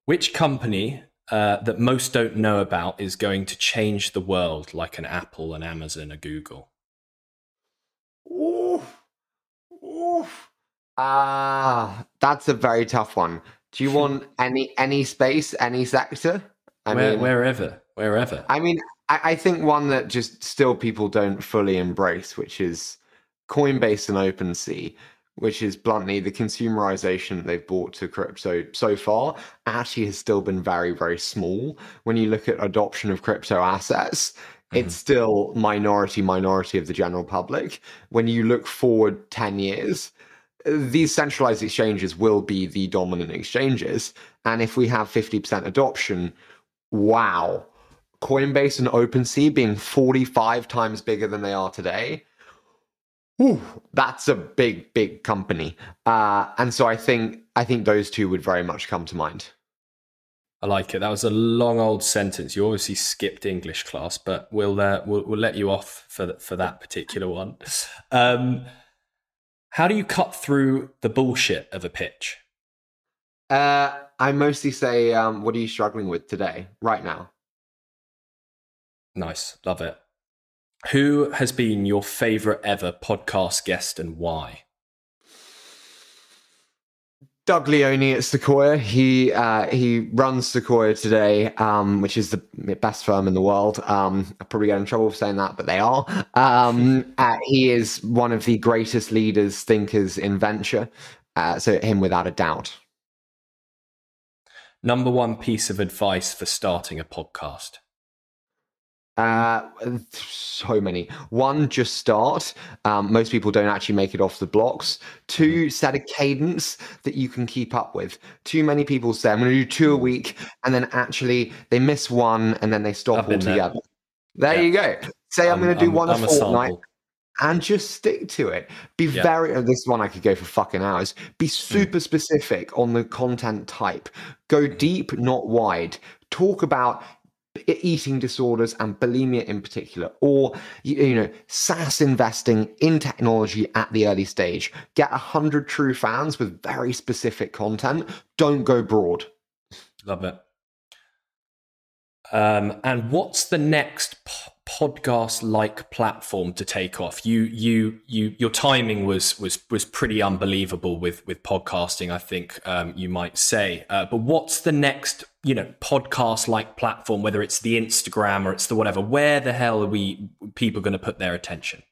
Which company uh, that most don't know about is going to change the world like an Apple, an Amazon, a Google? Oof. Oof. Ah, that's a very tough one. Do you want any any space, any sector? I Where, mean, wherever, wherever. I mean, I, I think one that just still people don't fully embrace, which is Coinbase and OpenSea which is bluntly the consumerization that they've brought to crypto so far actually has still been very very small. When you look at adoption of crypto assets mm-hmm. it's still minority minority of the general public. When you look forward 10 years these centralized exchanges will be the dominant exchanges. And if we have 50% adoption wow. Coinbase and opensea being 45 times bigger than they are today Ooh, that's a big, big company. Uh, and so I think I think those two would very much come to mind. I like it. That was a long old sentence. You obviously skipped English class, but we'll uh, we'll, we'll let you off for for that particular one. Um, How do you cut through the bullshit of a pitch? Uh, I mostly say, um, what are you struggling with today, right now? Nice. Love it. Who has been your favorite ever podcast guest and why? Doug Leone at Sequoia. He uh, he runs Sequoia today, um, which is the best firm in the world. Um, I probably get in trouble for saying that, but they are. Um, uh, he is one of the greatest leaders, thinkers in venture. Uh, so him, without a doubt. Number one piece of advice for starting a podcast. Uh, so many. One, just start. Um, most people don't actually make it off the blocks. Two, set a cadence that you can keep up with. Too many people say, I'm going to do two a week, and then actually they miss one and then they stop altogether. There, there yeah. you go. Say, I'm, I'm going to do I'm, one I'm a fortnight. A and just stick to it. Be yeah. very. Oh, this one I could go for fucking hours. Be hmm. super mm. specific on the content type. Go deep, not wide. Talk about eating disorders and bulimia in particular, or you know, SaaS investing in technology at the early stage. Get a hundred true fans with very specific content. Don't go broad. Love it. Um, and what's the next podcast like platform to take off you you you your timing was was was pretty unbelievable with with podcasting i think um, you might say uh, but what's the next you know podcast like platform whether it's the instagram or it's the whatever where the hell are we people going to put their attention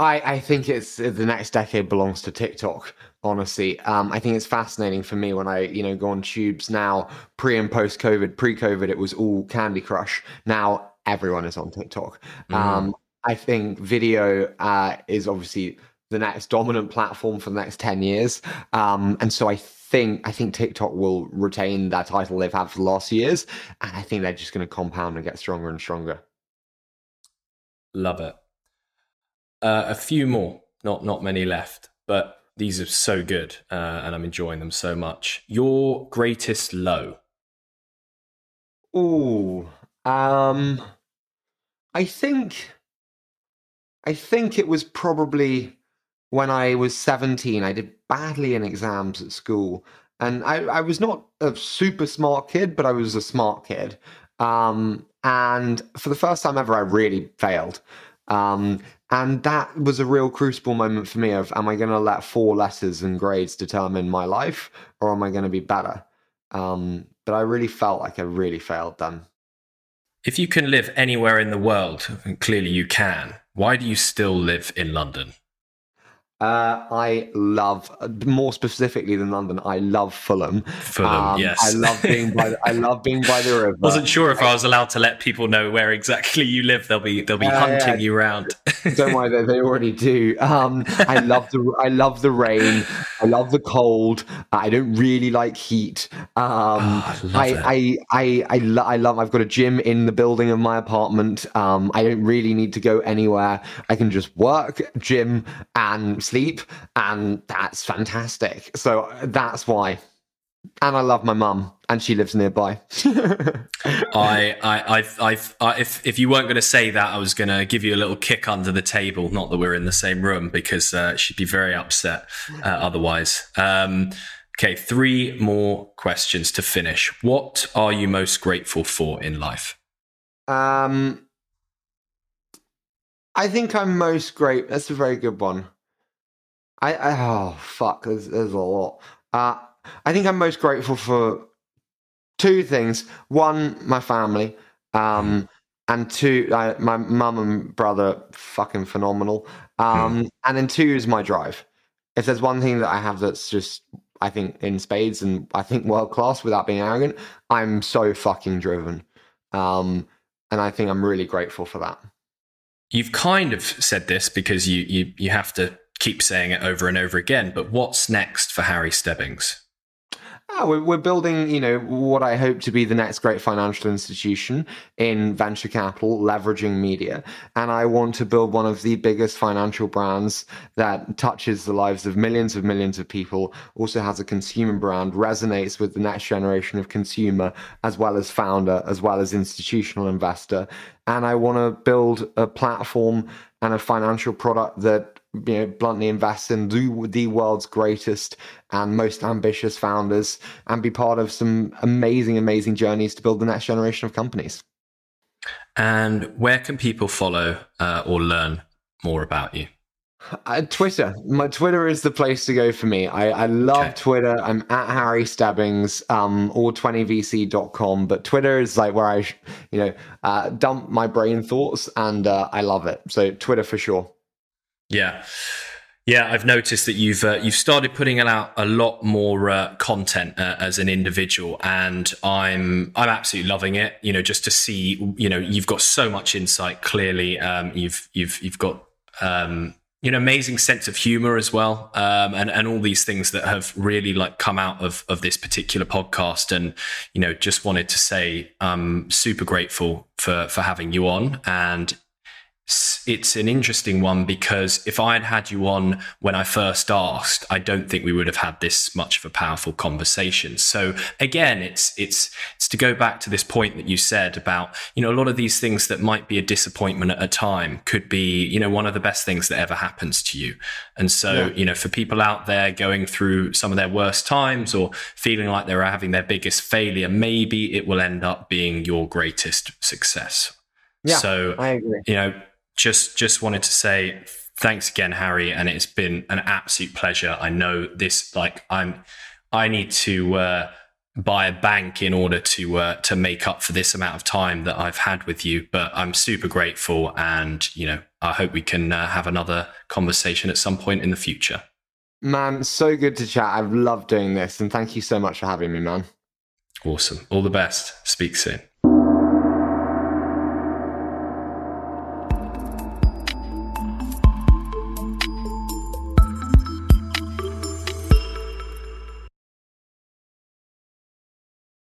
I, I think it's the next decade belongs to TikTok. Honestly, um, I think it's fascinating for me when I you know go on tubes now. Pre and post COVID, pre COVID, it was all Candy Crush. Now everyone is on TikTok. Mm. Um, I think video uh, is obviously the next dominant platform for the next 10 years. Um, and so I think I think TikTok will retain that title they've had for the last years. And I think they're just going to compound and get stronger and stronger. Love it. Uh, a few more, not not many left, but these are so good, uh, and I'm enjoying them so much. Your greatest low? Ooh, um, I think I think it was probably when I was 17. I did badly in exams at school. And I, I was not a super smart kid, but I was a smart kid. Um, and for the first time ever, I really failed. Um, and that was a real crucible moment for me of am I going to let four letters and grades determine my life or am I going to be better? Um, but I really felt like I really failed then. If you can live anywhere in the world, and clearly you can, why do you still live in London? Uh, I love, more specifically than London, I love Fulham. Fulham, um, yes. I love being by. The, I love being by the river. Wasn't sure if I, I, was allowed to let people know where exactly you live. They'll be they'll be uh, hunting yeah. you around. Don't worry, they, they already do. Um, I love the I love the rain. I love the cold. I don't really like heat. Um, oh, I, I, I I I, lo- I love. I've got a gym in the building of my apartment. Um, I don't really need to go anywhere. I can just work, gym, and sleep, and that's fantastic. So that's why. And I love my mum, and she lives nearby. I, I, I've, I, if if you weren't going to say that, I was going to give you a little kick under the table. Not that we're in the same room, because uh, she'd be very upset uh, otherwise. Um, okay, three more questions to finish. What are you most grateful for in life? Um, I think I'm most great. That's a very good one. I, I oh fuck, there's there's a lot. Uh, I think I'm most grateful for two things. One, my family, um, mm. and two, uh, my mum and brother, fucking phenomenal. Um, mm. And then two is my drive. If there's one thing that I have that's just, I think, in spades and I think world class without being arrogant, I'm so fucking driven. Um, and I think I'm really grateful for that. You've kind of said this because you you you have to keep saying it over and over again. But what's next for Harry Stebbings? Ah, we're, we're building, you know, what I hope to be the next great financial institution in venture capital, leveraging media. And I want to build one of the biggest financial brands that touches the lives of millions of millions of people, also has a consumer brand, resonates with the next generation of consumer, as well as founder, as well as institutional investor. And I want to build a platform and a financial product that you know, bluntly invest in the, the world's greatest and most ambitious founders and be part of some amazing, amazing journeys to build the next generation of companies. And where can people follow uh, or learn more about you? Uh, Twitter. My Twitter is the place to go for me. I, I love okay. Twitter. I'm at Harry Stebbings, um, or20vc.com. But Twitter is like where I, you know, uh, dump my brain thoughts and uh, I love it. So Twitter for sure. Yeah. Yeah, I've noticed that you've uh, you've started putting out a lot more uh, content uh, as an individual, and I'm I'm absolutely loving it. You know, just to see, you know, you've got so much insight. Clearly, um, you've you've you've got um, you know amazing sense of humor as well, um, and and all these things that have really like come out of of this particular podcast. And you know, just wanted to say I'm super grateful for for having you on, and it's an interesting one because if I had had you on when I first asked, I don't think we would have had this much of a powerful conversation. So again, it's it's it's to go back to this point that you said about you know a lot of these things that might be a disappointment at a time could be you know one of the best things that ever happens to you. And so yeah. you know for people out there going through some of their worst times or feeling like they're having their biggest failure, maybe it will end up being your greatest success. Yeah, so I agree. You know, just just wanted to say thanks again, Harry, and it's been an absolute pleasure. I know this like I'm I need to uh, buy a bank in order to uh, to make up for this amount of time that I've had with you. But I'm super grateful, and you know I hope we can uh, have another conversation at some point in the future. Man, so good to chat. I've loved doing this, and thank you so much for having me, man. Awesome. All the best. Speak soon.